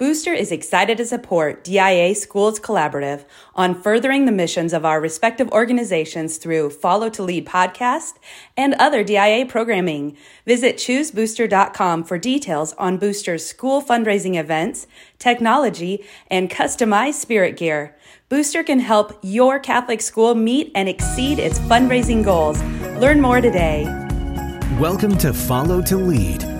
Booster is excited to support DIA Schools Collaborative on furthering the missions of our respective organizations through Follow to Lead podcast and other DIA programming. Visit choosebooster.com for details on Booster's school fundraising events, technology, and customized spirit gear. Booster can help your Catholic school meet and exceed its fundraising goals. Learn more today. Welcome to Follow to Lead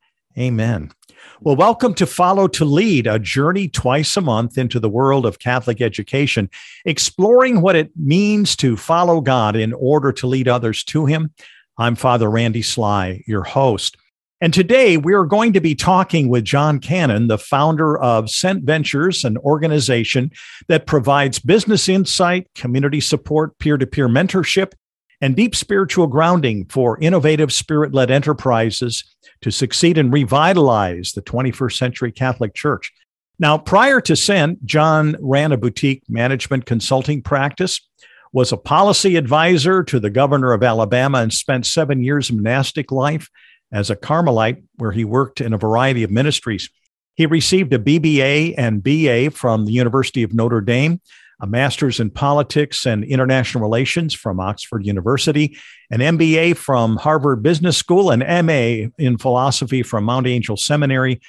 Amen. Well, welcome to Follow to Lead, a journey twice a month into the world of Catholic education, exploring what it means to follow God in order to lead others to Him. I'm Father Randy Sly, your host. And today we are going to be talking with John Cannon, the founder of Sent Ventures, an organization that provides business insight, community support, peer to peer mentorship, and deep spiritual grounding for innovative spirit led enterprises to succeed and revitalize the 21st century Catholic Church. Now, prior to Sent, John ran a boutique management consulting practice, was a policy advisor to the governor of Alabama, and spent seven years of monastic life as a Carmelite, where he worked in a variety of ministries. He received a BBA and BA from the University of Notre Dame a master's in politics and international relations from Oxford University, an MBA from Harvard Business School, an MA in philosophy from Mount Angel Seminary,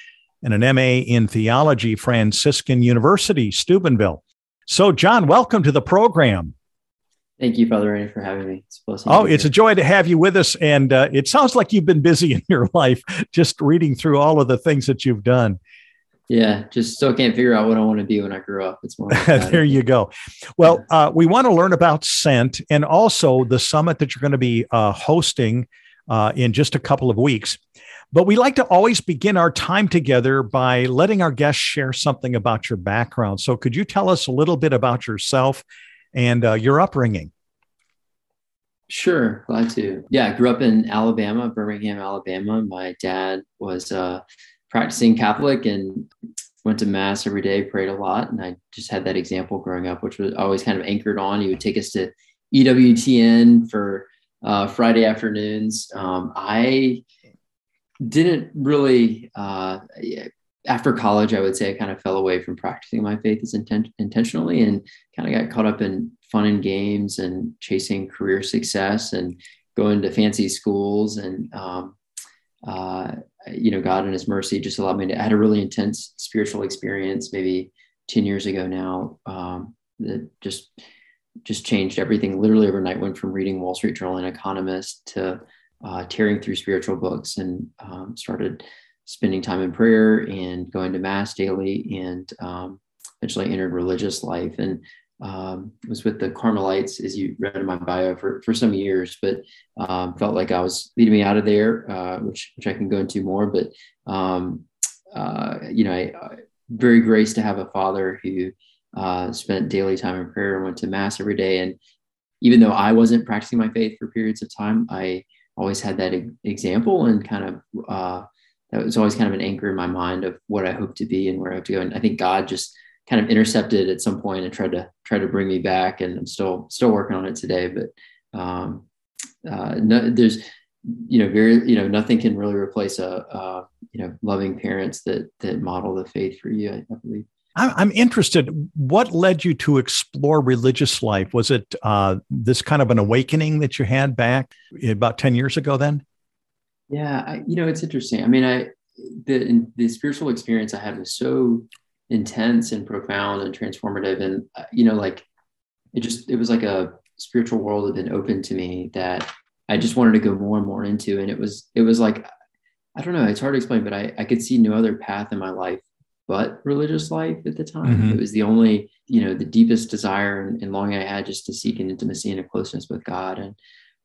and an MA in theology, Franciscan University, Steubenville. So, John, welcome to the program. Thank you, Father Randy, for having me. It's oh, it's a joy to have you with us. And uh, it sounds like you've been busy in your life, just reading through all of the things that you've done. Yeah, just still can't figure out what I want to be when I grow up. It's more. there you go. Well, uh, we want to learn about Sent and also the summit that you're going to be uh, hosting uh, in just a couple of weeks. But we like to always begin our time together by letting our guests share something about your background. So, could you tell us a little bit about yourself and uh, your upbringing? Sure, glad to. Yeah, I grew up in Alabama, Birmingham, Alabama. My dad was uh, practicing Catholic and went to mass every day, prayed a lot. And I just had that example growing up, which was always kind of anchored on. He would take us to EWTN for uh, Friday afternoons. Um, I didn't really, uh, after college, I would say I kind of fell away from practicing my faith as intent- intentionally and kind of got caught up in fun and games and chasing career success and going to fancy schools and um, uh, you know, God in His mercy just allowed me to. Had a really intense spiritual experience maybe ten years ago now um, that just just changed everything. Literally overnight, went from reading Wall Street Journal and Economist to uh, tearing through spiritual books and um, started spending time in prayer and going to mass daily and um, eventually entered religious life and um, was with the Carmelites, as you read in my bio, for, for some years, but um, felt like I was leading me out of there, uh, which which I can go into more. But um, uh, you know, I, I, very graced to have a father who uh, spent daily time in prayer and went to mass every day. And even though I wasn't practicing my faith for periods of time, I always had that example and kind of uh, that was always kind of an anchor in my mind of what I hope to be and where I hope to go. And I think God just kind of intercepted at some point and tried to try to bring me back and i'm still still working on it today but um, uh, no, there's you know very you know nothing can really replace a, a you know loving parents that that model the faith for you i, I believe I'm interested. What led you to explore religious life? Was it uh, this kind of an awakening that you had back about ten years ago? Then, yeah, I, you know, it's interesting. I mean, I the the spiritual experience I had was so intense and profound and transformative. And, uh, you know, like it just, it was like a spiritual world had been open to me that I just wanted to go more and more into. And it was, it was like, I don't know, it's hard to explain, but I, I could see no other path in my life but religious life at the time. Mm-hmm. It was the only, you know, the deepest desire and, and, longing I had just to seek an intimacy and a closeness with God. And,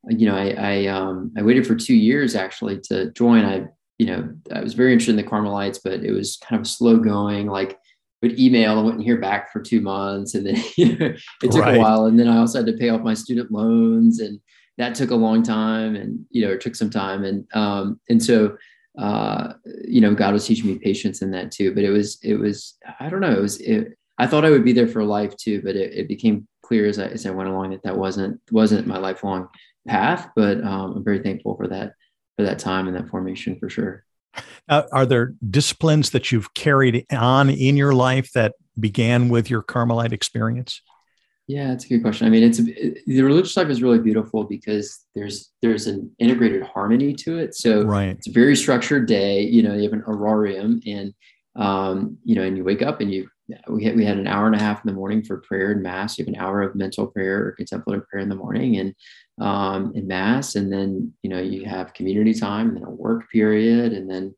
you know, I, I, um, I waited for two years actually to join. I, you know, I was very interested in the Carmelites, but it was kind of slow going. Like would email and wouldn't hear back for two months. And then, you know, it took right. a while. And then I also had to pay off my student loans and that took a long time and, you know, it took some time. And, um, and so, uh, you know, God was teaching me patience in that too. But it was, it was, I don't know, it was, it, I thought I would be there for life too, but it, it became clear as I, as I went along that that wasn't wasn't my lifelong path. But um, I'm very thankful for that for that time and that formation for sure. Uh, are there disciplines that you've carried on in your life that began with your Carmelite experience? Yeah, it's a good question. I mean, it's it, the religious life is really beautiful because there's there's an integrated harmony to it. So right. it's a very structured day. You know, you have an horarium, and um, you know, and you wake up and you we had we had an hour and a half in the morning for prayer and mass. You have an hour of mental prayer or contemplative prayer in the morning, and um, in mass, and then you know you have community time, and then a work period, and then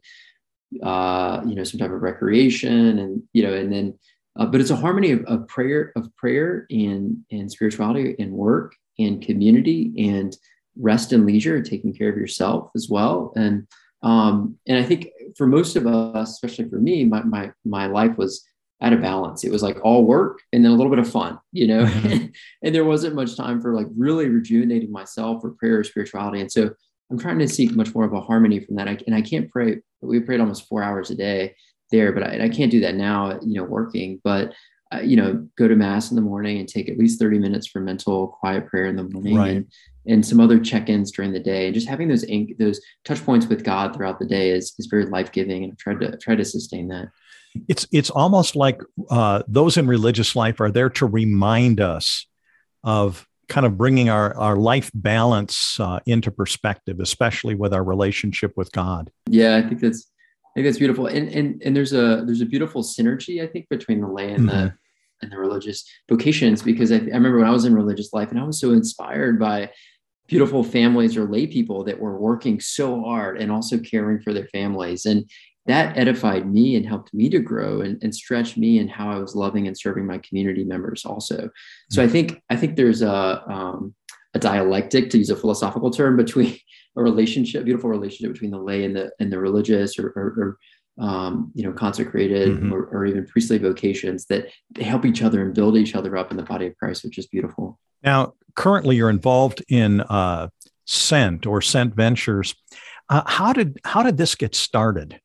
uh, you know some type of recreation, and you know, and then uh, but it's a harmony of, of prayer, of prayer and and spirituality and work and community and rest and leisure, and taking care of yourself as well. And um, and I think for most of us, especially for me, my my my life was at of balance. It was like all work and then a little bit of fun, you know. Mm-hmm. and there wasn't much time for like really rejuvenating myself for prayer or spirituality. And so I'm trying to seek much more of a harmony from that. I, and I can't pray. We prayed almost four hours a day there, but I, I can't do that now, you know, working. But uh, you know, go to mass in the morning and take at least 30 minutes for mental quiet prayer in the morning right. and, and some other check-ins during the day. And just having those ink, those touch points with God throughout the day is, is very life-giving. And I've tried to try to sustain that. It's, it's almost like uh, those in religious life are there to remind us of kind of bringing our, our life balance uh, into perspective, especially with our relationship with God. Yeah, I think that's I think that's beautiful. And and and there's a there's a beautiful synergy I think between the lay and mm-hmm. the and the religious vocations because I, I remember when I was in religious life and I was so inspired by beautiful families or lay people that were working so hard and also caring for their families and that edified me and helped me to grow and, and stretch me and how I was loving and serving my community members also. So I mm-hmm. think I think there's a um, a dialectic to use a philosophical term between a relationship, beautiful relationship between the lay and the and the religious or, or, or um, you know consecrated mm-hmm. or, or even priestly vocations that they help each other and build each other up in the body of Christ, which is beautiful. Now, currently, you're involved in uh, Sent or Sent Ventures. Uh, how did how did this get started?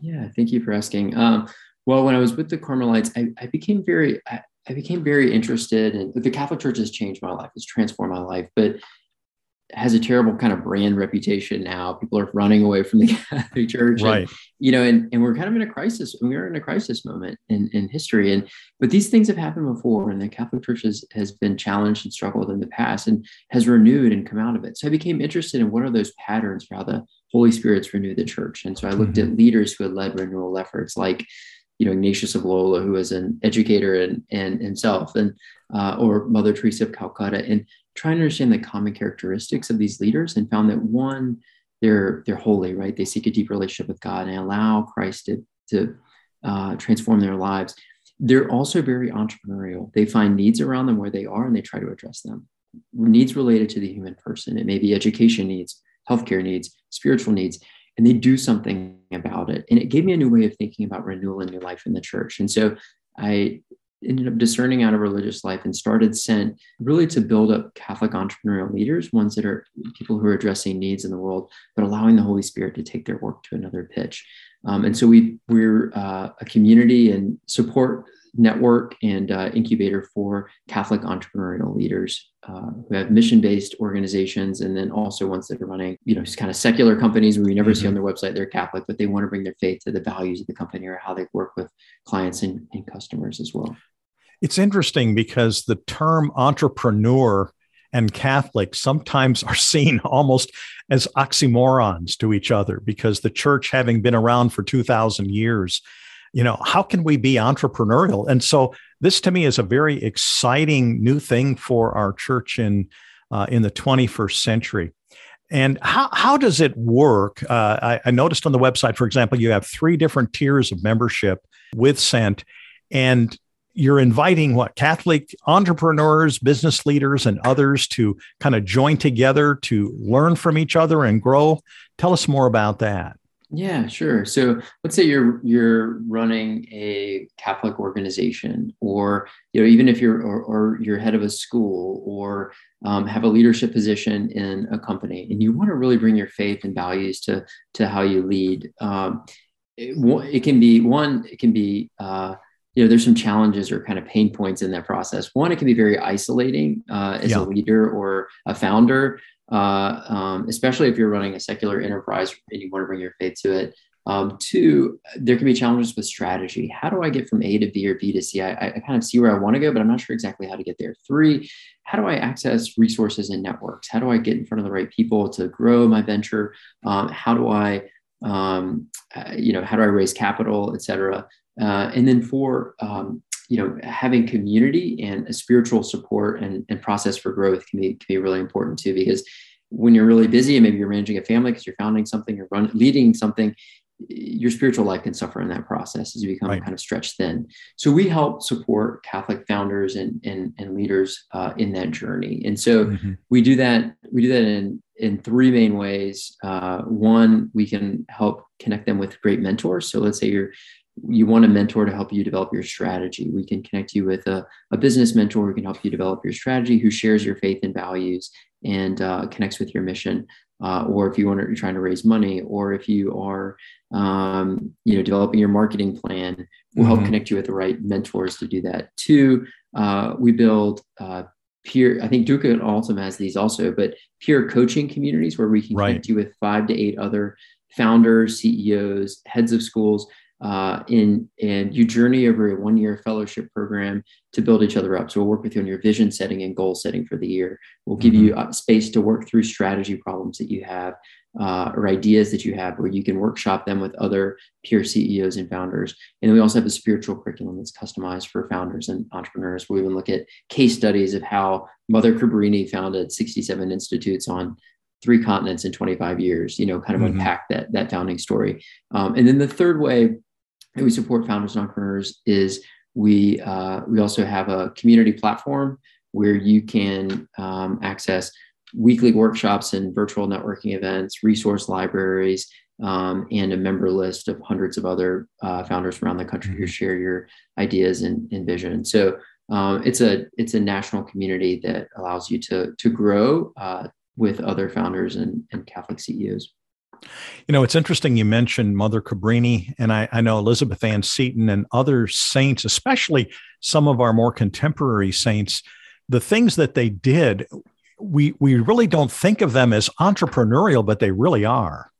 Yeah, thank you for asking. Um, well, when I was with the Carmelites, I, I became very I, I became very interested in the Catholic Church has changed my life, it's transformed my life, but has a terrible kind of brand reputation now. People are running away from the Catholic Church, right? And, you know, and, and we're kind of in a crisis. We are in a crisis moment in, in history, and but these things have happened before, and the Catholic Church has, has been challenged and struggled in the past, and has renewed and come out of it. So I became interested in what are those patterns for how the Holy Spirit's renewed the church, and so I looked mm-hmm. at leaders who had led renewal efforts, like you know Ignatius of Loyola, who was an educator and and himself, and uh, or Mother Teresa of Calcutta, and trying to understand the common characteristics of these leaders and found that one, they're they're holy, right? They seek a deep relationship with God and allow Christ to, to uh, transform their lives. They're also very entrepreneurial. They find needs around them where they are and they try to address them. Needs related to the human person. It may be education needs, healthcare needs, spiritual needs, and they do something about it. And it gave me a new way of thinking about renewal in your life in the church. And so I ended up discerning out of religious life and started Sent really to build up Catholic entrepreneurial leaders, ones that are people who are addressing needs in the world, but allowing the Holy Spirit to take their work to another pitch. Um, and so we we're uh, a community and support network and uh, incubator for Catholic entrepreneurial leaders uh, who have mission-based organizations, and then also ones that are running, you know, just kind of secular companies where you never mm-hmm. see on their website they're Catholic, but they want to bring their faith to the values of the company or how they work with clients and, and customers as well. It's interesting because the term entrepreneur and Catholic sometimes are seen almost as oxymorons to each other because the church, having been around for 2,000 years, you know, how can we be entrepreneurial? And so this to me is a very exciting new thing for our church in uh, in the 21st century. And how, how does it work? Uh, I, I, noticed on the website, for example, you have three different tiers of membership with Sent, and you're inviting what Catholic entrepreneurs, business leaders, and others to kind of join together to learn from each other and grow. Tell us more about that. Yeah, sure. So let's say you're you're running a Catholic organization, or you know, even if you're or, or you're head of a school, or um, have a leadership position in a company, and you want to really bring your faith and values to to how you lead. Um, it, it, can be one. It can be uh, you know there's some challenges or kind of pain points in that process. One, it can be very isolating uh, as yeah. a leader or a founder uh, um, especially if you're running a secular enterprise and you want to bring your faith to it. Um, two, there can be challenges with strategy. How do I get from A to B or B to C? I, I kind of see where I want to go, but I'm not sure exactly how to get there. Three, how do I access resources and networks? How do I get in front of the right people to grow my venture? Um, how do I, um, uh, you know, how do I raise capital, et cetera? Uh, and then four, um, you know, having community and a spiritual support and, and process for growth can be, can be really important too, because when you're really busy and maybe you're managing a family because you're founding something, you're run, leading something, your spiritual life can suffer in that process as you become right. kind of stretched thin. So we help support Catholic founders and and, and leaders uh, in that journey. And so mm-hmm. we do that. We do that in in three main ways. Uh, one, we can help connect them with great mentors. So let's say you're you want a mentor to help you develop your strategy. We can connect you with a, a business mentor who can help you develop your strategy, who shares your faith and values and uh, connects with your mission. Uh, or if you want to, you're trying to raise money, or if you are, um, you know, developing your marketing plan, we'll mm-hmm. help connect you with the right mentors to do that. Two, uh, we build uh, peer. I think Duc in Altum has these also, but peer coaching communities where we can right. connect you with five to eight other founders, CEOs, heads of schools uh, in and you journey over a one year fellowship program to build each other up. So we'll work with you on your vision setting and goal setting for the year. We'll give mm-hmm. you uh, space to work through strategy problems that you have uh, or ideas that you have where you can workshop them with other peer CEOs and founders. And then we also have a spiritual curriculum that's customized for founders and entrepreneurs. We even look at case studies of how Mother Cabrini founded 67 institutes on three continents in 25 years, you know, kind of mm-hmm. unpack that, that founding story. Um, and then the third way that we support founders and entrepreneurs is we uh, we also have a community platform where you can um, access weekly workshops and virtual networking events, resource libraries, um, and a member list of hundreds of other uh, founders around the country who mm-hmm. share your ideas and, and vision. So um, it's a it's a national community that allows you to to grow uh, with other founders and, and Catholic CEOs. You know, it's interesting you mentioned Mother Cabrini, and I, I, know Elizabeth Ann Seton and other saints, especially some of our more contemporary saints, the things that they did, we we really don't think of them as entrepreneurial, but they really are.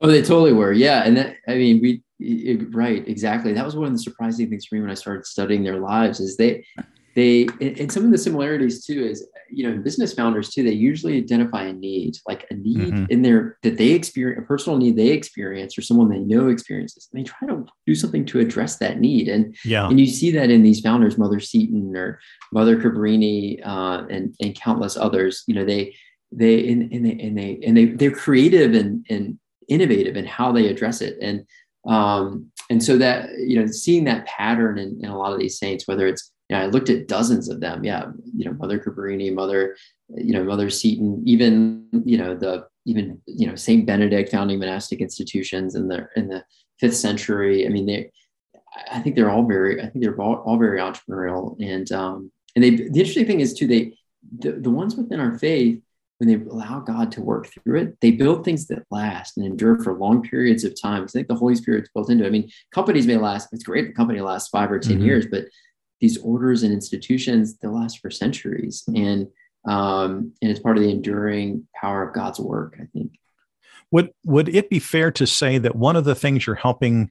Oh, they totally were. Yeah. And that, I mean, we, it, right, exactly. That was one of the surprising things for me when I started studying their lives is they, they and some of the similarities too is you know business founders too they usually identify a need like a need mm-hmm. in their that they experience a personal need they experience or someone they know experiences and they try to do something to address that need and yeah and you see that in these founders mother seton or mother cabrini uh, and and countless others you know they they and, and they and they and they they're creative and and innovative in how they address it and um and so that you know seeing that pattern in, in a lot of these saints whether it's you know, I looked at dozens of them. Yeah, you know, Mother Cabrini, Mother, you know, Mother Seton, even you know the even you know Saint Benedict founding monastic institutions in the in the fifth century. I mean, they, I think they're all very, I think they're all, all very entrepreneurial, and um, and they. The interesting thing is too, they the, the ones within our faith when they allow God to work through it, they build things that last and endure for long periods of time. I think the Holy Spirit's built into it. I mean, companies may last, it's great if a company lasts five or 10 mm-hmm. years, but these orders and institutions they'll last for centuries. And um, and it's part of the enduring power of god's work i think. Would would it be fair to say that one of the things you're helping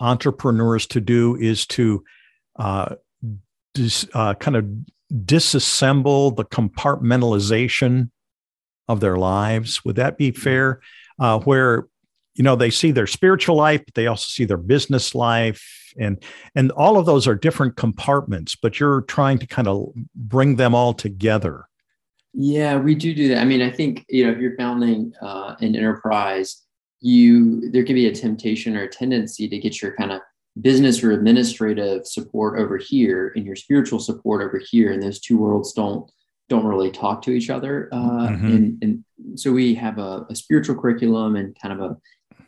entrepreneurs to do is to uh, dis, uh, kind of disassemble the compartmentalization of their lives? Would that be fair uh, where you know they see their spiritual life but they also see their business life. And and all of those are different compartments but you're trying to kind of bring them all together. Yeah we do do that. I mean i think you know if you're founding uh, an enterprise you there can be a temptation or a tendency to get your kind of business or administrative support over here and your spiritual support over here and those two worlds don't don't really talk to each other uh, mm-hmm. and, and so we have a, a spiritual curriculum and kind of a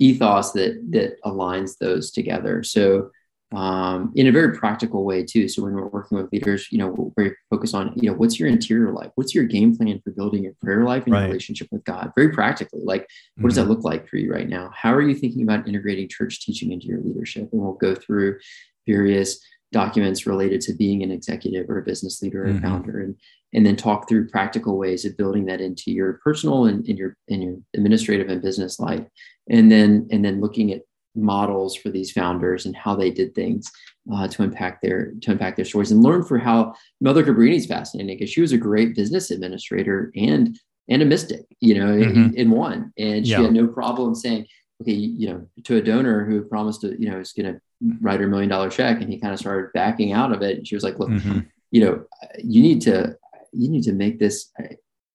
ethos that that aligns those together. So um, in a very practical way too. So when we're working with leaders, you know, we're focused on, you know, what's your interior life? What's your game plan for building your prayer life and right. your relationship with God? Very practically, like what mm-hmm. does that mm-hmm. look like for you right now? How are you thinking about integrating church teaching into your leadership? And we'll go through various documents related to being an executive or a business leader or mm-hmm. a founder and and then talk through practical ways of building that into your personal and in your in your administrative and business life and then and then looking at models for these founders and how they did things uh, to impact their to impact their stories and learn for how Mother Cabrini is fascinating because she was a great business administrator and and a mystic, you know, mm-hmm. in, in, one, and she yeah. had no problem saying, okay, you know, to a donor who promised to, you know, is going to write her million dollar check, and he kind of started backing out of it. And she was like, look, mm-hmm. you know, you need to you need to make this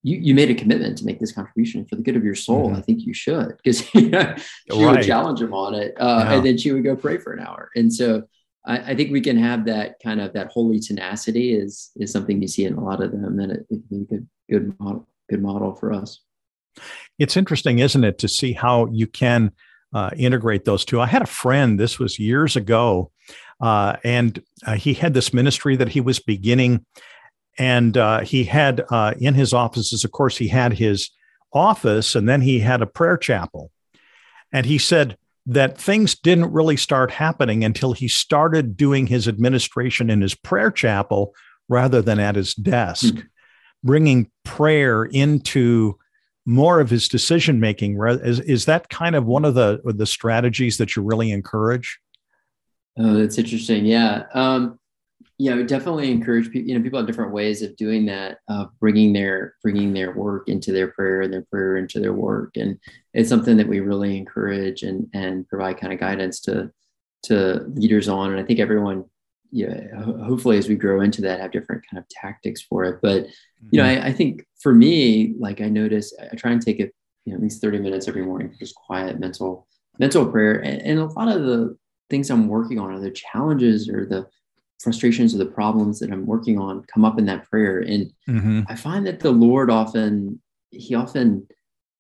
you, you made a commitment to make this contribution for the good of your soul. Mm-hmm. I think you should because you know, she right. would challenge him on it, uh, yeah. and then she would go pray for an hour. And so I, I, think we can have that kind of that holy tenacity is is something you see in a lot of them, and it, it can be a good good model good model for us. It's interesting, isn't it, to see how you can uh, integrate those two. I had a friend. This was years ago. Uh, and uh, he had this ministry that he was beginning and uh, he had uh, in his offices, of course, he had his office and then he had a prayer chapel. And he said that things didn't really start happening until he started doing his administration in his prayer chapel rather than at his desk, mm-hmm. bringing prayer into more of his decision making. Is, is that kind of one of the, the strategies that you really encourage? Oh, that's interesting. Yeah. Um, yeah, would definitely encourage people. You know, people have different ways of doing that, of bringing their bringing their work into their prayer and their prayer into their work, and it's something that we really encourage and and provide kind of guidance to to leaders on. And I think everyone, yeah, hopefully as we grow into that, have different kind of tactics for it. But you know, mm-hmm. I, I think for me, like I notice, I try and take it, you know, at least thirty minutes every morning, just quiet mental mental prayer, and, and a lot of the things I'm working on are the challenges or the frustrations or the problems that I'm working on come up in that prayer. And mm-hmm. I find that the Lord often, he often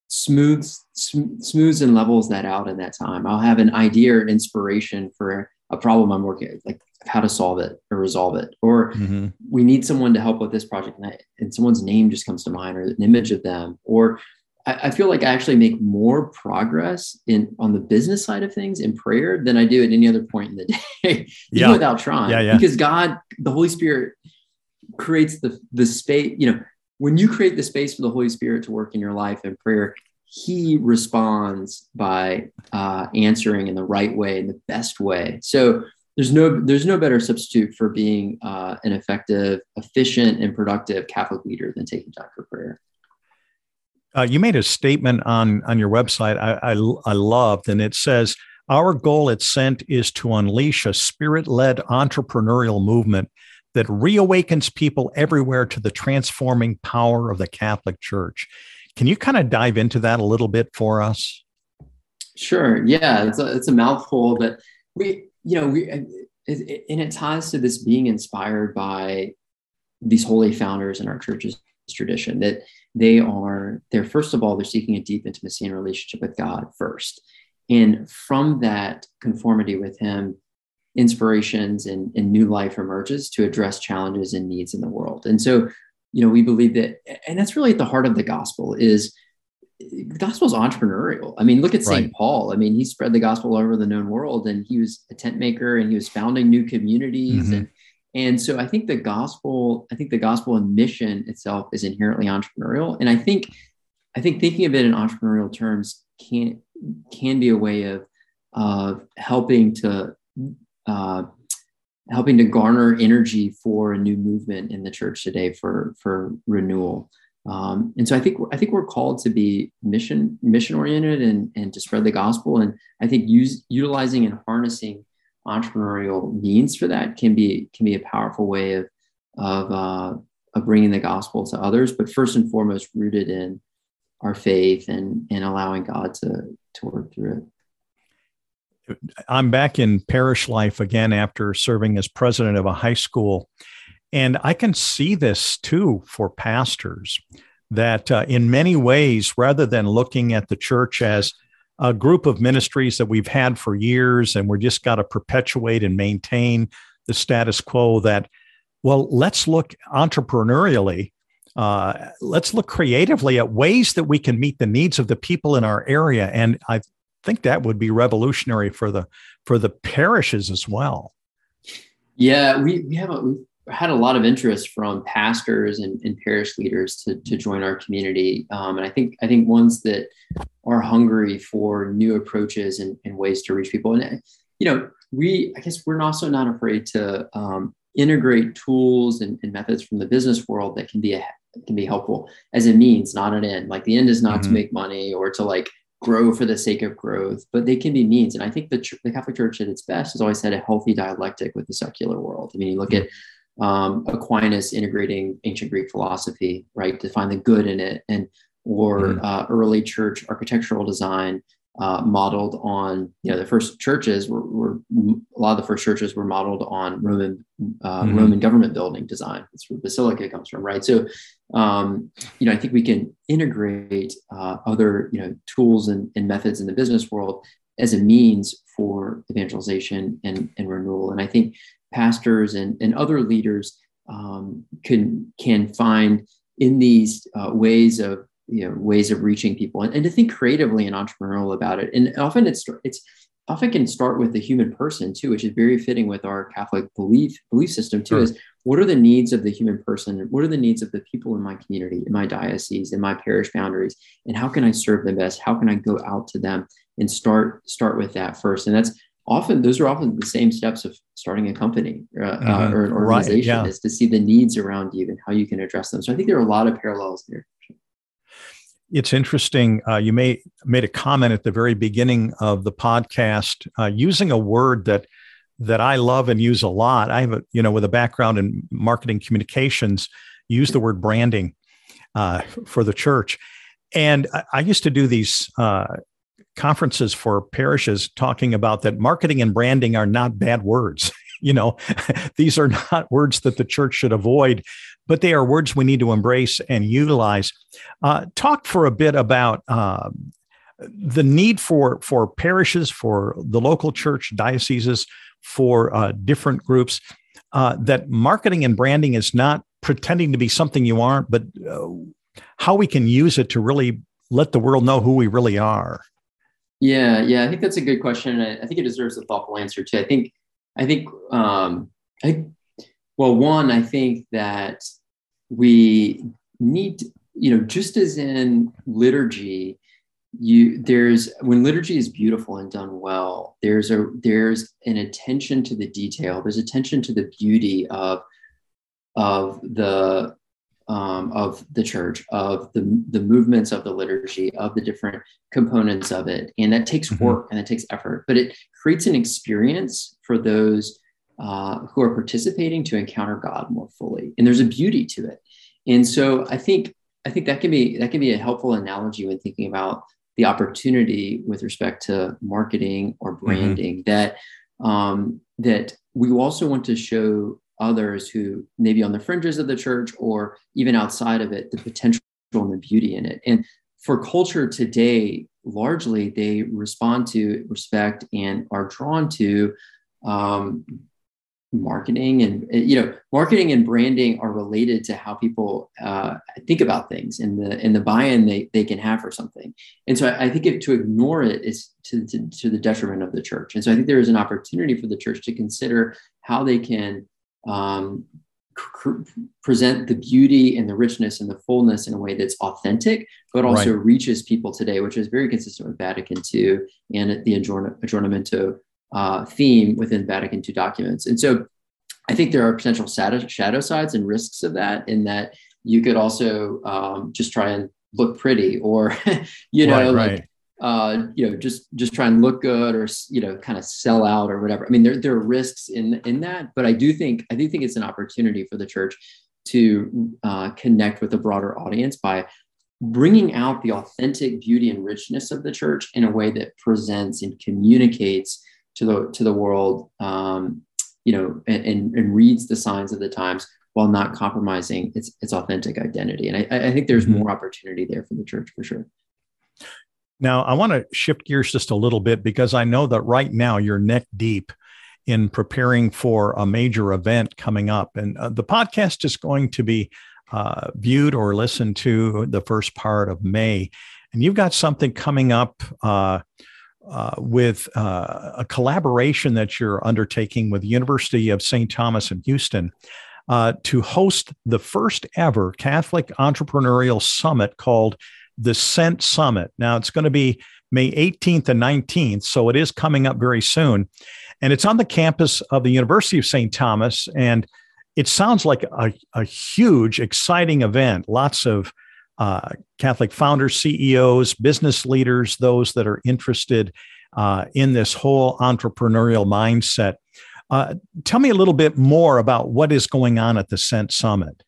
smooths, sm- smooths and levels that out in that time. I'll have an idea or inspiration for a problem I'm working like how to solve it or resolve it. Or mm-hmm. we need someone to help with this project and, I, and someone's name just comes to mind or an image of them. Or I, I, feel like I actually make more progress in on the business side of things in prayer than I do at any other point in the day, yeah. without trying. Yeah, yeah. Because God, the Holy Spirit, creates the the space. You know, when you create the space for the Holy Spirit to work in your life and prayer, He responds by uh, answering in the right way, in the best way. So there's no there's no better substitute for being uh, an effective, efficient, and productive Catholic leader than taking time for prayer. Uh, you made a statement on on your website I, I, I loved, and it says our goal at Sent is to unleash a spirit led entrepreneurial movement that reawakens people everywhere to the transforming power of the Catholic Church. Can you kind of dive into that a little bit for us? Sure. Yeah, it's a, it's a mouthful, but we, you know, we, it, it, and it ties to this being inspired by these holy founders in our church's tradition that they are they're first of all they're seeking a deep intimacy and relationship with god first and from that conformity with him inspirations and, and new life emerges to address challenges and needs in the world and so you know we believe that and that's really at the heart of the gospel is the gospel is entrepreneurial. I mean, look at St. Right. Paul. I mean, he spread the gospel all over the known world and he was a tent maker and he was founding new communities mm-hmm. and and so I think the gospel, I think the gospel and mission itself is inherently entrepreneurial. And I think, I think thinking of it in entrepreneurial terms can can be a way of of helping to uh, helping to garner energy for a new movement in the church today for for renewal. Um, and so I think I think we're called to be mission mission oriented and and to spread the gospel. And I think use utilizing and harnessing entrepreneurial means for that can be can be a powerful way of of uh, of bringing the gospel to others. But first and foremost, rooted in our faith and and allowing God to to work through it. I'm back in parish life again after serving as president of a high school. And I can see this too for pastors that uh, in many ways, rather than looking at the church as a group of ministries that we've had for years and we're just got to perpetuate and maintain the status quo, that, well, let's look entrepreneurially. Uh, let's look creatively at ways that we can meet the needs of the people in our area. And I think that would be revolutionary for the for the parishes as well. Yeah, we, we have a, we've had a lot of interest from pastors and, and parish leaders to, to join our community. Um, and I think I think ones that are hungry for new approaches and, and ways to reach people. And you know, we I guess we're also not afraid to um, integrate tools and, and, methods from the business world that can be a, can be helpful as a means, not an end. Like the end is not mm-hmm. to make money or to like grow for the sake of growth, but they can be means. And I think the, the Catholic Church at its best has always had a healthy dialectic with the secular world. I mean, you look at um, Aquinas integrating ancient Greek philosophy, right, to find the good in it, and or mm uh, early church architectural design uh, modeled on, you know, the first churches were, were, a lot of the first churches were modeled on Roman uh, mm-hmm. Roman government building design. That's where basilica comes from, right? So, um, you know, I think we can integrate uh, other, you know, tools and, and methods in the business world as a means for evangelization and, and renewal. And I think pastors and, and other leaders um, can can find in these uh, ways of you know ways of reaching people and, and to think creatively and entrepreneurial about it and often it's it's often can start with the human person too which is very fitting with our catholic belief belief system too sure. is what are the needs of the human person what are the needs of the people in my community in my diocese in my parish boundaries and how can i serve them best how can i go out to them and start start with that first and that's often those are often the same steps of starting a company uh, uh mm-hmm. uh, or an organization right, yeah. is to see the needs around you and how you can address them so i think there are a lot of parallels there it's interesting. Uh, you may made a comment at the very beginning of the podcast uh, using a word that that I love and use a lot. I have a you know with a background in marketing communications, use the word branding uh, for the church, and I, I used to do these uh, conferences for parishes talking about that marketing and branding are not bad words. you know, these are not words that the church should avoid, but they are words we need to embrace and utilize. Uh, talk for a bit about uh, the need for for parishes, for the local church, dioceses, for uh, different groups. Uh, that marketing and branding is not pretending to be something you aren't, but uh, how we can use it to really let the world know who we really are. Yeah, yeah, I think that's a good question. I, I think it deserves a thoughtful answer too. I think, I think, um, I, well, one, I think that we need, you know, just as in liturgy, you there's when liturgy is beautiful and done well, there's a there's an attention to the detail. There's attention to the beauty of of the um, of the church, of the, the movements of the liturgy, of the different components of it. And that takes mm-hmm. work and it takes effort, but it creates an experience for those uh, who are participating to encounter God more fully. And there's a beauty to it. And so I think I think that can be that can be a helpful analogy when thinking about the opportunity with respect to marketing or mm-hmm. branding mm-hmm. that um, that we also want to show others who maybe on the fringes of the church or even outside of it, the potential and the beauty in it. And for culture today, largely they respond to respect and are drawn to um, marketing and you know marketing and branding are related to how people uh, think about things and the and the buy-in they, they can have for something and so i, I think if, to ignore it is to, to, to the detriment of the church and so i think there is an opportunity for the church to consider how they can um, cr- present the beauty and the richness and the fullness in a way that's authentic, but also right. reaches people today, which is very consistent with Vatican II and the Aggiornamento uh, theme within Vatican II documents. And so I think there are potential shadow sides and risks of that, in that you could also um, just try and look pretty or you know right, like uh, you know just just try and look good or you know kind of sell out or whatever i mean there, there are risks in in that but i do think i do think it's an opportunity for the church to uh, connect with a broader audience by bringing out the authentic beauty and richness of the church in a way that presents and communicates to the to the world um, you know and, and, and reads the signs of the times while not compromising its its authentic identity. And I, I think there's mm-hmm. more opportunity there for the church for sure. Now, I want to shift gears just a little bit because I know that right now you're neck deep in preparing for a major event coming up. And uh, the podcast is going to be uh, viewed or listened to the first part of May. And you've got something coming up uh, uh with uh, a collaboration that you're undertaking with the University of St. Thomas in Houston uh, to host the first ever Catholic Entrepreneurial Summit called the Sent Summit. Now, it's going to be May 18th and 19th, so it is coming up very soon. And it's on the campus of the University of St. Thomas. And it sounds like a, a huge, exciting event. Lots of uh, Catholic founders, CEOs, business leaders, those that are interested uh, in this whole entrepreneurial mindset. Uh, tell me a little bit more about what is going on at the Sent Summit.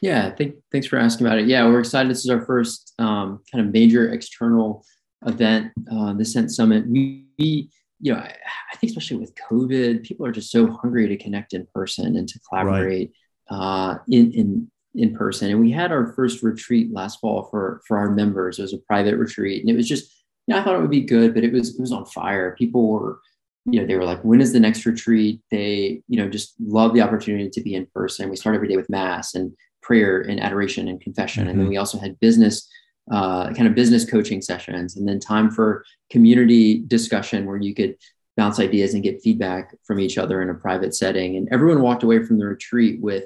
Yeah, think, thanks for asking about it. Yeah, we're excited. This is our first um, kind of major external event, uh, the Sent Summit. We, we, you know, I, I, think especially with COVID, people are just so hungry to connect in person and to collaborate right. uh, in in in person. And we had our first retreat last fall for for our members. It was a private retreat, and it was just, yeah, I thought it would be good, but it was it was on fire. People were you know, they were like, when is the next retreat? They, you know, just love the opportunity to be in person. We start every day with mass and prayer and adoration and confession. Mm-hmm. And then mm-hmm. we also had business, uh, kind of business coaching sessions and then time for community discussion where you could bounce ideas and get feedback from each other in a private setting. And everyone walked away from the retreat with,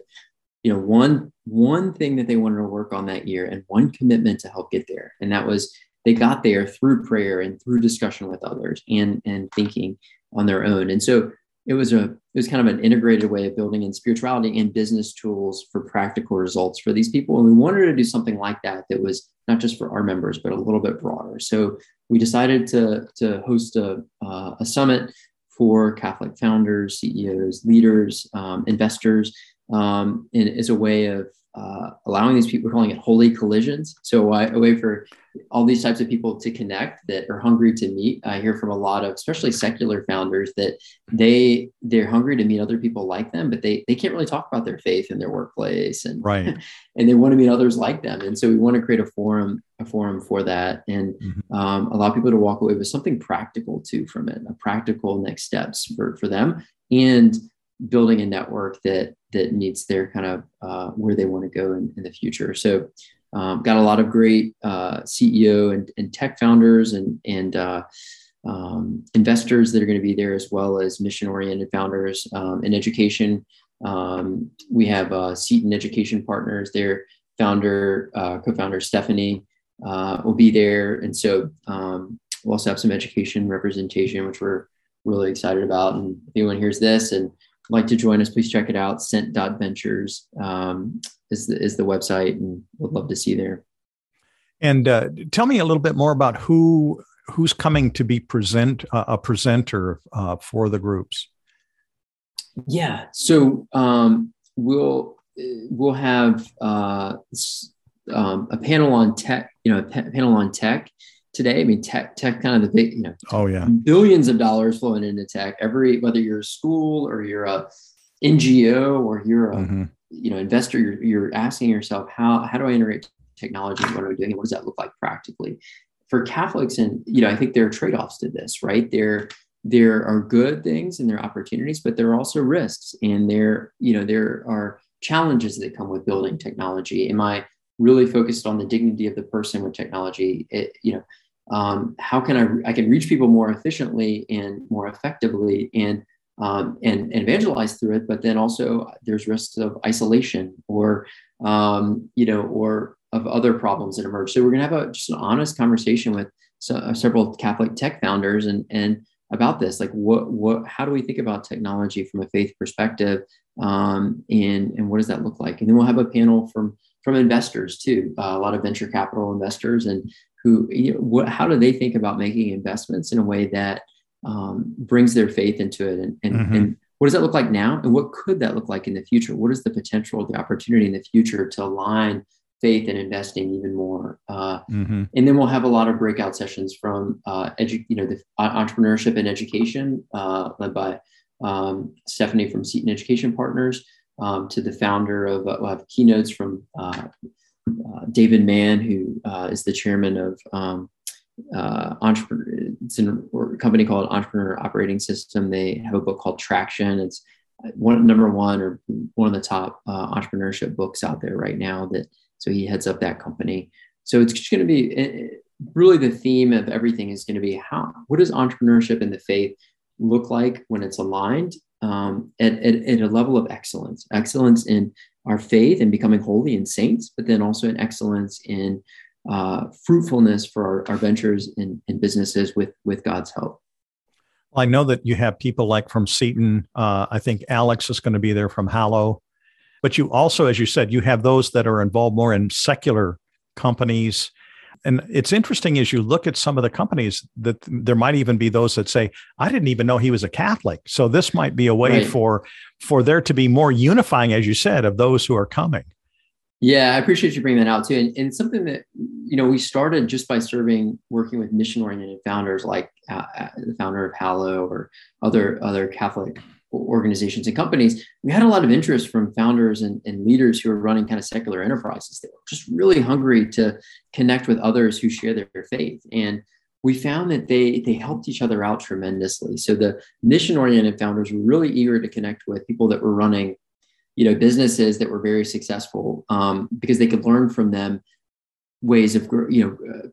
you know, one, one thing that they wanted to work on that year and one commitment to help get there. And that was they got there through prayer and through discussion with others and, and thinking on their own. And so it was a it was kind of an integrated way of building in spirituality and business tools for practical results for these people. And we wanted to do something like that that was not just for our members, but a little bit broader. So we decided to, to host a, uh, a summit for Catholic founders, CEOs, leaders, um, investors, um, and as a way of uh, allowing these people, we're calling it holy collisions. So uh, a way for all these types of people to connect that are hungry to meet. I hear from a lot of, especially secular founders, that they they're hungry to meet other people like them, but they they can't really talk about their faith in their workplace, and right, and they want to meet others like them. And so we want to create a forum a forum for that, and mm-hmm. um, allow people to walk away with something practical too from it, a practical next steps for for them, and building a network that that meets their kind of uh, where they want to go in, in the future. So um, got a lot of great uh, CEO and, and, tech founders and, and uh, um, investors that are going to be there, as well as mission oriented founders um, in education. Um, we have uh, Seton Education Partners, their founder, uh, co founder Stephanie uh, will be there. And so um, we'll also have some education representation, which we're really excited about. And if anyone hears this and like to join us, please check it out. Sent.ventures um, is, the, is the website, and we'd love to see you there. And uh, tell me a little bit more about who who's coming to be present uh, a presenter uh, for the groups. Yeah, so um, we'll we'll have uh, um, a panel on tech. You know, a panel on tech today. I mean, tech, tech, kind of the big, you know, oh yeah, billions of dollars flowing into tech. Every whether you're a school or you're a NGO or you're a mm-hmm. you know investor, you're, you're asking yourself how how do I integrate technology? What are we doing? What does that look like practically? For Catholics, and you know, I think there are trade offs to this, right? There there are good things and there are opportunities, but there are also risks, and there you know there are challenges that come with building technology. Am I really focused on the dignity of the person with technology? It, you know, um, how can I I can reach people more efficiently and more effectively and um, and, and evangelize through it, but then also there's risks of isolation or um, you know or of other problems that emerge. So we're going to have a just an honest conversation with so, uh, several Catholic tech founders and and about this, like what what how do we think about technology from a faith perspective, um, and and what does that look like? And then we'll have a panel from from investors too, uh, a lot of venture capital investors, and who you know, what, how do they think about making investments in a way that um, brings their faith into it, and and, mm-hmm. and what does that look like now, and what could that look like in the future? What is the potential, the opportunity in the future to align faith and investing even more. Uh, mm-hmm. And then we'll have a lot of breakout sessions from uh, edu- you know the entrepreneurship and education uh, led by um, Stephanie from Seton Education Partners um, to the founder of uh, we'll have keynotes from uh, uh, David Mann, who uh, is the chairman of um, entrepreneur. It's a company called Entrepreneur Operating System. They have a book called Traction. It's one number one or one of the top entrepreneurship books out there right now that so he heads up that company. So it's just going to be eh, eh, really the theme of everything is going to be how what does entrepreneurship and the faith look like when it's aligned um, at, at, at, a level of excellence. Excellence in our faith and becoming holy and saints but then also an excellence in uh, fruitfulness for our, our ventures and, and, businesses with with god's help. Well, i know that you have people like from seton. Uh, i think alex is going to be there from hallow. But you also, as you said, you have those that are involved more in secular companies. And it's interesting as you look at some of the companies that there might even be those that say, I didn't even know he was a Catholic. So this might be a way right. for for there to be more unifying, as you said, of those who are coming. Yeah, I appreciate you bringing that out too. And, and something that, you know, we started just by serving, working with mission oriented founders like uh, uh, the founder of Hallow or other, other Catholic organizations and companies, we had a lot of interest from founders and, and, leaders who are running kind of secular enterprises. They were just really hungry to connect with others who share their, faith. And we found that they they helped each other out tremendously. So the mission-oriented founders were really eager to connect with people that were running, you know, businesses that were very successful um, because they could learn from them ways of you know uh,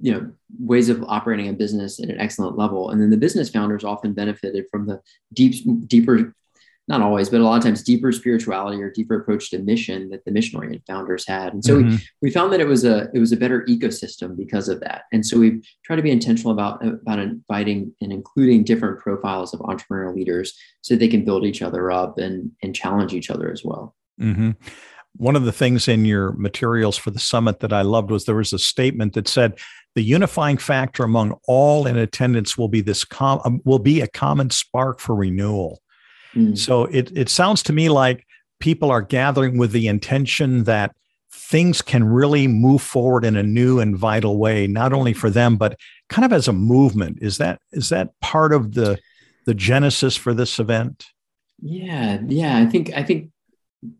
you know ways of operating a business at an excellent level. And then the business founders often benefited from the deep deeper not always but a lot of times deeper spirituality or deeper approach to mission that the mission oriented founders had. And so mm-hmm. we, we found that it was a it was a better ecosystem because of that. And so we try to be intentional about about inviting and including different profiles of entrepreneurial leaders so they can build each other up and and challenge each other as well. Mm-hmm. One of the things in your materials for the summit that I loved was there was a statement that said the unifying factor among all in attendance will be this com- um, will be a common spark for renewal. Mm. So it it sounds to me like people are gathering with the intention that things can really move forward in a new and vital way, not only for them but kind of as a movement. Is that is that part of the the genesis for this event? Yeah, yeah, I think I think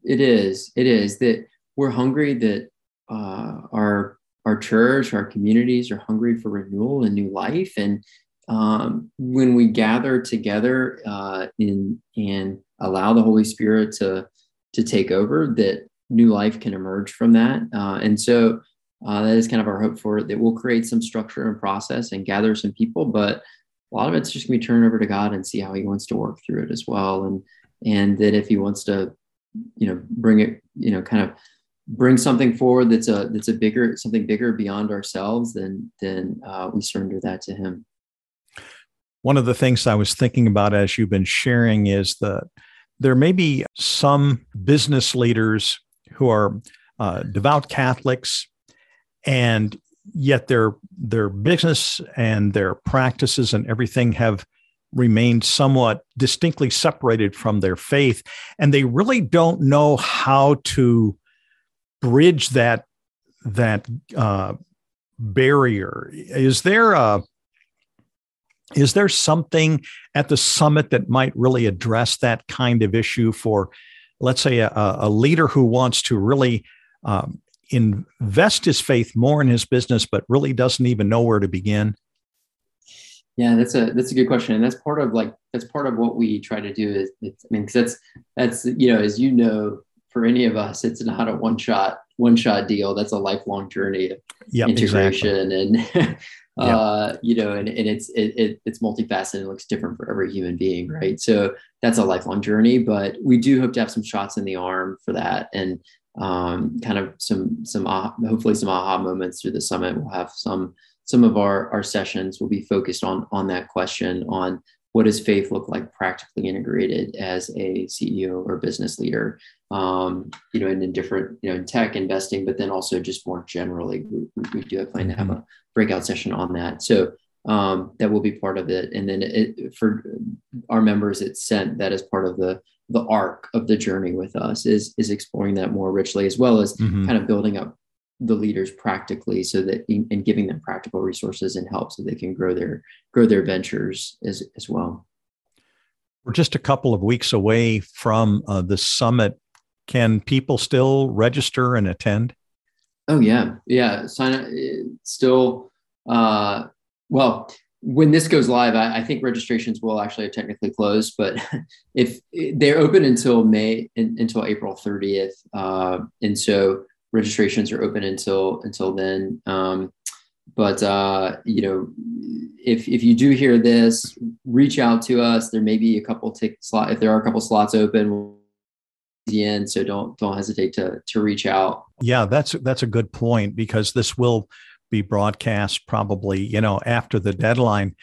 it is. It is that we're hungry that uh, our our church, our communities are hungry for renewal and new life. And um, when we gather together uh, in, and allow the Holy Spirit to, to take over, that new life can emerge from that. Uh, and so uh, that is kind of our hope for it, that we'll create some structure and process and gather some people, but a lot of it's just gonna be turned over to God and see how He wants to work through it as well. And and that if He wants to, you know, bring it, you know, kind of bring something forward that's a that's a bigger something bigger beyond ourselves then then uh, we surrender that to him. One of the things i was thinking about as you've been sharing is that there may be some business leaders who are uh, devout catholics and yet their their business and their practices and everything have remained somewhat distinctly separated from their faith. And they really don't know how to bridge that that uh, barrier. Is there a is there something at the summit that might really address that kind of issue for, let's say, a, a leader who wants to really um, invest his faith more in his business, but really doesn't even know where to begin? Yeah, that's a that's a good question, and that's part of like that's part of what we try to do. Is I mean, because that's that's you know, as you know, for any of us, it's not a one shot one shot deal. That's a lifelong journey of yep, integration exactly. and uh, yep. you know, and, and it's it, it, it's multifaceted. It looks different for every human being, right? So that's a lifelong journey. But we do hope to have some shots in the arm for that, and um, kind of some some hopefully some aha moments through the summit. We'll have some some of our our sessions will be focused on on that question on what does faith look like practically integrated as a CEO or business leader? Um, you know, and in different, you know, in tech investing, but then also just more generally, we, we do have plan to have a breakout session on that. So um, that will be part of it. And then it, for our members, it's sent that as part of the the arc of the journey with us is is exploring that more richly, as well as mm-hmm. kind of building up the leaders practically so that and giving them practical resources and help so they can grow their grow their ventures as as well. We're just a couple of weeks away from uh, the summit. Can people still register and attend? Oh yeah. Yeah. Sign up still uh, well when this goes live I, I, think registrations will actually technically close but if they're open until may in, until april 30th uh, and so registrations are open until until then. Um, but uh, you know, if if you do hear this, reach out to us. There may be a couple tick slot if there are a couple slots open. In, so don't don't hesitate to to reach out. Yeah, that's that's a good point because this will be broadcast probably you know after the deadline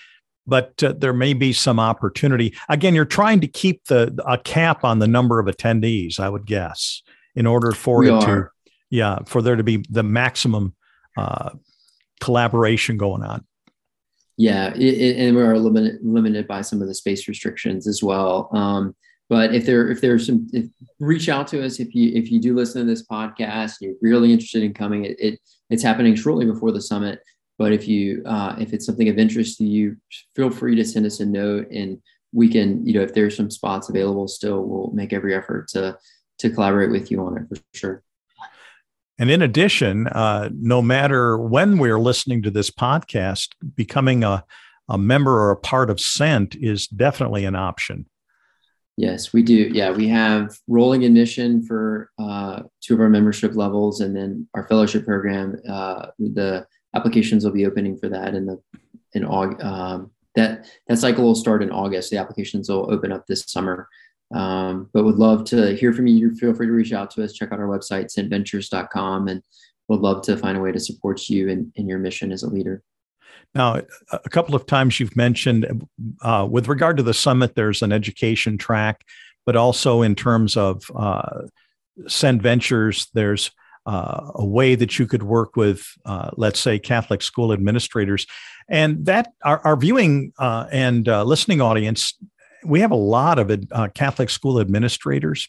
but uh, there may be some opportunity. Again, you're trying to keep the a cap on the number of attendees, I would guess, in order for we it are. to yeah, for there to be the maximum uh, collaboration going on. Yeah, it, and we are limited limited by some of the space restrictions as well. Um, but if there if there's some, if, reach out to us if you if you do listen to this podcast, you're really interested in coming. It, it it's happening shortly before the summit. But if you uh, if it's something of interest to you, feel free to send us a note, and we can you know if there's some spots available still, we'll make every effort to to collaborate with you on it for sure. And in addition, uh, no matter when we're listening to this podcast, becoming a, a member or a part of Sent is definitely an option. Yes, we do. Yeah, we have rolling admission for uh, two of our membership levels, and then our fellowship program. Uh, the applications will be opening for that in the in August. Um, that that cycle will start in August. The applications will open up this summer. Um, but would love to hear from you. Feel free to reach out to us. Check out our website, sentventures.com, and would love to find a way to support you in, in your mission as a leader. Now, a couple of times you've mentioned uh, with regard to the summit, there's an education track, but also in terms of uh, Sent Ventures, there's uh, a way that you could work with, uh, let's say, Catholic school administrators. And that our, our viewing uh, and uh, listening audience we have a lot of uh, Catholic school administrators.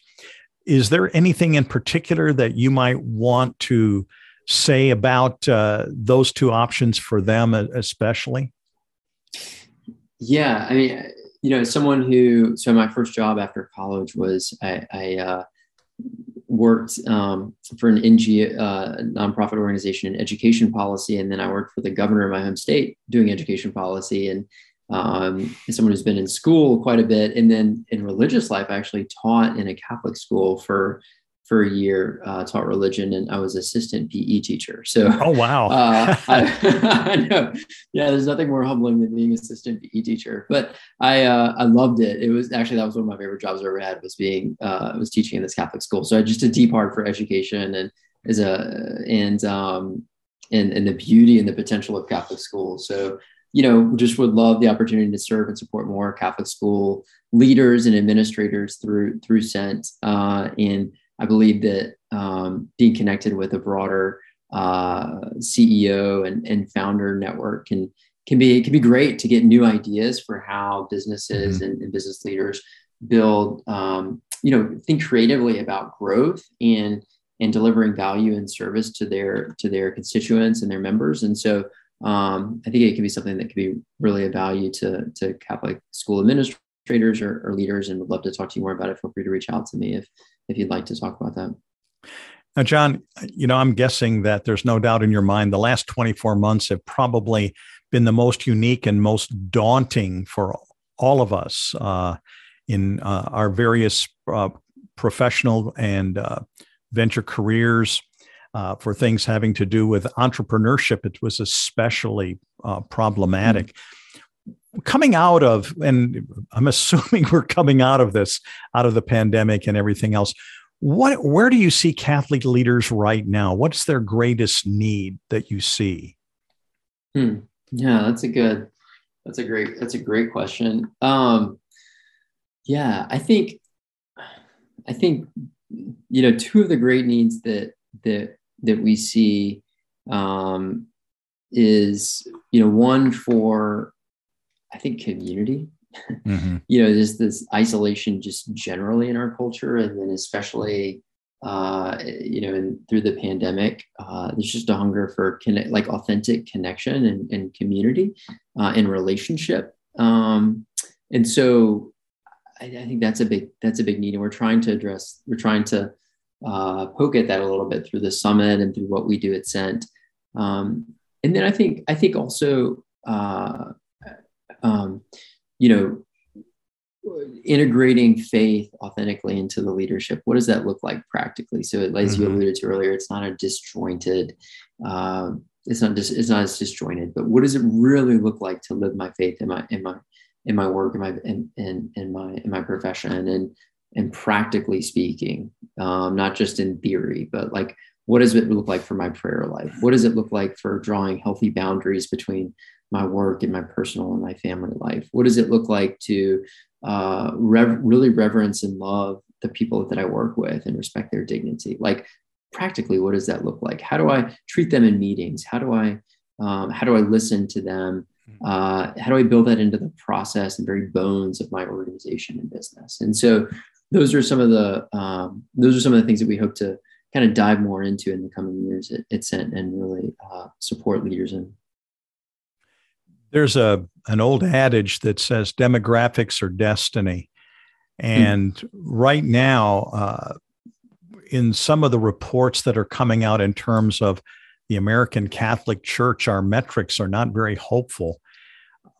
Is there anything in particular that you might want to say about uh, those two options for them, especially? Yeah, I mean, you know, someone who so my first job after college was I, I uh, worked um, for an NGO uh, nonprofit organization in education policy, and then I worked for the governor of my home state doing education policy and um, someone who's been in school quite a bit, and then in religious life, I actually taught in a Catholic school for for a year, uh, taught religion, and I was assistant PE teacher. So, oh wow, uh, I, I, know, yeah, there's nothing more humbling than being assistant PE teacher. But I uh, I loved it. It was actually that was one of my favorite jobs I ever had was being uh, was teaching in this Catholic school. So I just a deep heart for education and as a and um and and the beauty and the potential of Catholic schools. So you know, just would love the opportunity to serve and support more Catholic school leaders and administrators through through Sent. Uh, and I believe that um, being connected with a broader uh, CEO and, and founder network can can be can be great to get new ideas for how businesses mm-hmm. and, and, business leaders build. Um, you know, think creatively about growth and and delivering value and service to their to their constituents and their members. And so um, I think it can be something that could be really a value to, to Catholic school administrators or, or leaders and would love to talk to you more about it. Feel free to reach out to me if, if you'd like to talk about that. Now, John, you know, I'm guessing that there's no doubt in your mind the last 24 months have probably been the most unique and most daunting for all of us uh, in uh, our various uh, professional and uh, venture careers uh, for things having to do with entrepreneurship, it was especially uh, problematic. Mm-hmm. Coming out of, and I'm assuming we're coming out of this, out of the pandemic and everything else. What, where do you see Catholic leaders right now? What's their greatest need that you see? Hmm. Yeah, that's a good, That's a great that's a great question. Um, yeah, I think I think you know two of the great needs that that that we see um, is you know one for I think community. Mm-hmm. you know, there's this isolation just generally in our culture, and then especially uh, you know, and through the pandemic, uh, there's just a hunger for connect, like authentic connection and, and community uh, and relationship. Um, and so I, I, think that's a big, that's a big need. And we're trying to address, we're trying to uh, poke at that a little bit through the summit and through what we do at Sent. Um, and then I think, I think also, uh, um, you know, integrating faith authentically into the leadership what does that look like practically so it as mm-hmm. you alluded to earlier it's not a disjointed uh, it's not just it's not as disjointed but what does it really look like to live my faith in my in my in my work in my in, in, in my in my profession and and practically speaking um, not just in theory but like what does it look like for my prayer life what does it look like for drawing healthy boundaries between my work and my personal and my family life what does it look like to uh, rev- really reverence and love the people that I work with and respect their dignity. Like practically, what does that look like? How do I treat them in meetings? How do I um, how do I listen to them? Mm-hmm. Uh, how do I build that into the process and very bones of my organization and business? And so, those are some of the um, those are some of the things that we hope to kind of dive more into in the coming years at, at and really uh, support leaders in. There's a an old adage that says demographics are destiny, and mm. right now, uh, in some of the reports that are coming out in terms of the American Catholic Church, our metrics are not very hopeful.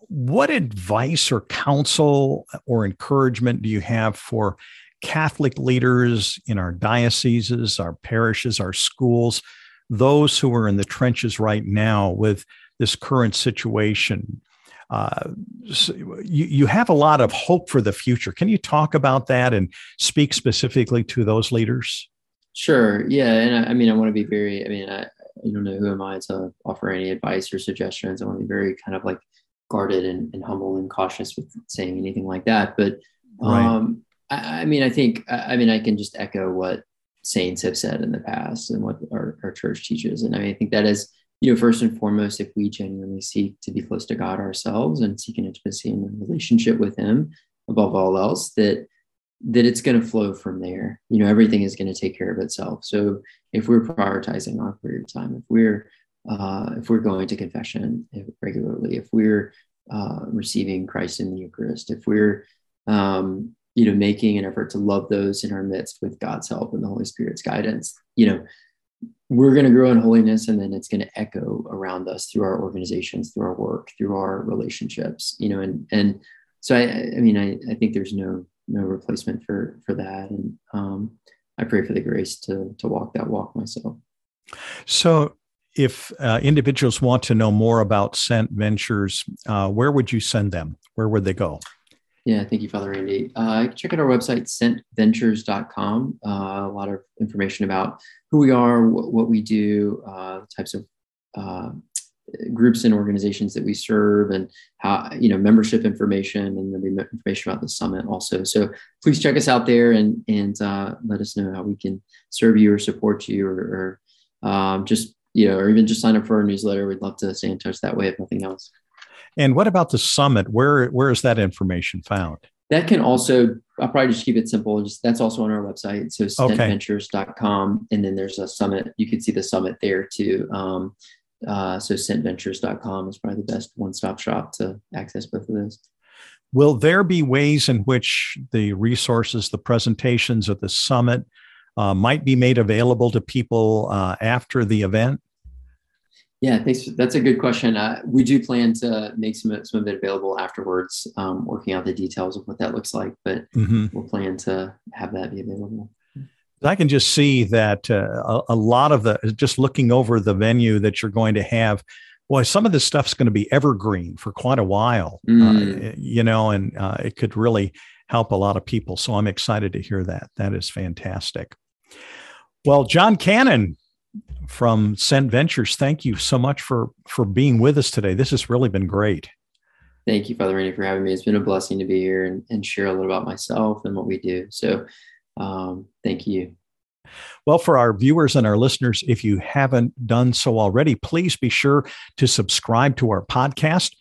What advice or counsel or encouragement do you have for Catholic leaders in our dioceses, our parishes, our schools, those who are in the trenches right now with this current situation. Uh, so you, you have a lot of hope for the future. Can you talk about that and speak specifically to those leaders? Sure. Yeah. And I, I mean, I want to be very, I mean, I, I don't know who am I to offer any advice or suggestions. I want to be very kind of like guarded and, and humble and cautious with saying anything like that. But um, right. I, I, mean, I think, I, I mean, I can just echo what saints have said in the past and what our, our church teaches. And I mean, I think that is, you know, first and foremost, if we genuinely seek to be close to God ourselves and seek an intimacy and a relationship with Him above all else, that that it's going to flow from there. You know, everything is going to take care of itself. So if we're prioritizing our prayer time, if we're uh, if we're going to confession regularly, if we're uh, receiving Christ in the Eucharist, if we're um, you know making an effort to love those in our midst with God's help and the Holy Spirit's guidance, you know, we're going to grow in holiness and then it's going to echo around us through our organizations through our work through our relationships you know and and so i i mean i, I think there's no no replacement for for that. And um, i pray for the grace to to walk that walk myself. So if uh, individuals want to know more about Sent Ventures, uh, where would you send them? Where would they go? Yeah, thank you, Father Randy. Uh, check out our website, sentventures.com. Uh, a lot of information about who we are, what, what we do, uh, types of uh, groups and organizations that we serve, and how you know membership information, and there'll be information about the summit also. So please check us out there and and uh, let us know how we can serve you or support you, or, or um, just you know, or even just sign up for our newsletter. We'd love to stay in touch that way, if nothing else. And what about the summit? Where where is that information found? That can also I'll probably just keep it simple. Just that's also on our website. So sentventures.com. And then there's a summit. You can see the summit there too. Um, uh, so sentventures.com is probably the best one-stop shop to access both of those. Will there be ways in which the resources, the presentations of the summit uh, might be made available to people uh, after the event? Yeah, thanks. That's a good question. Uh, we do plan to make some, some of it available afterwards, um, working out the details of what that looks like, but mm-hmm. we'll plan to have that be available. I can just see that uh, a, a, lot of the, just looking over the venue that you're going to have, well, some of this stuff's going to be evergreen for quite a while, uh, mm. uh, you know, and uh, it could really help a lot of people. So I'm excited to hear that. That is fantastic. Well, John Cannon, from Sent Ventures. Thank you so much for for being with us today. This has really been great. thank you, Father Randy, for having me. It's been a blessing to be here and, and share a little about myself and what we do. So um, thank you. Well, for our viewers and our listeners, if you haven't done so already, please be sure to subscribe to our podcast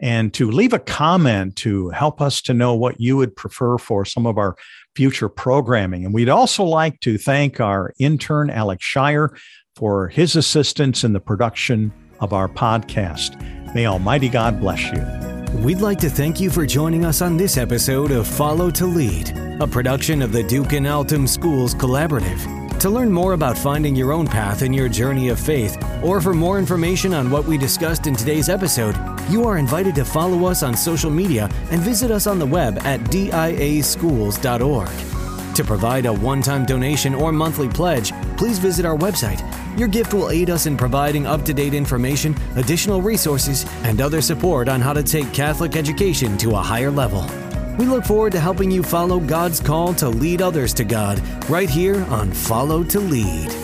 and to leave a comment to help us to know what you would prefer for some of our future programming. And we'd also like to thank our intern, Alex Shire, for his assistance in the production of our podcast. May Almighty God bless you. We'd like to thank you for joining us on this episode of Follow to Lead, a production of the Duc in Altum Schools Collaborative. To learn more about finding your own path in your journey of faith, or for more information on what we discussed in today's episode, you are invited to follow us on social media and visit us on the web at diaschools.org. To provide a one time donation or monthly pledge, please visit our website. Your gift will aid us in providing up to date information, additional resources, and other support on how to take Catholic education to a higher level. We look forward to helping you follow God's call to lead others to God right here on Follow to Lead.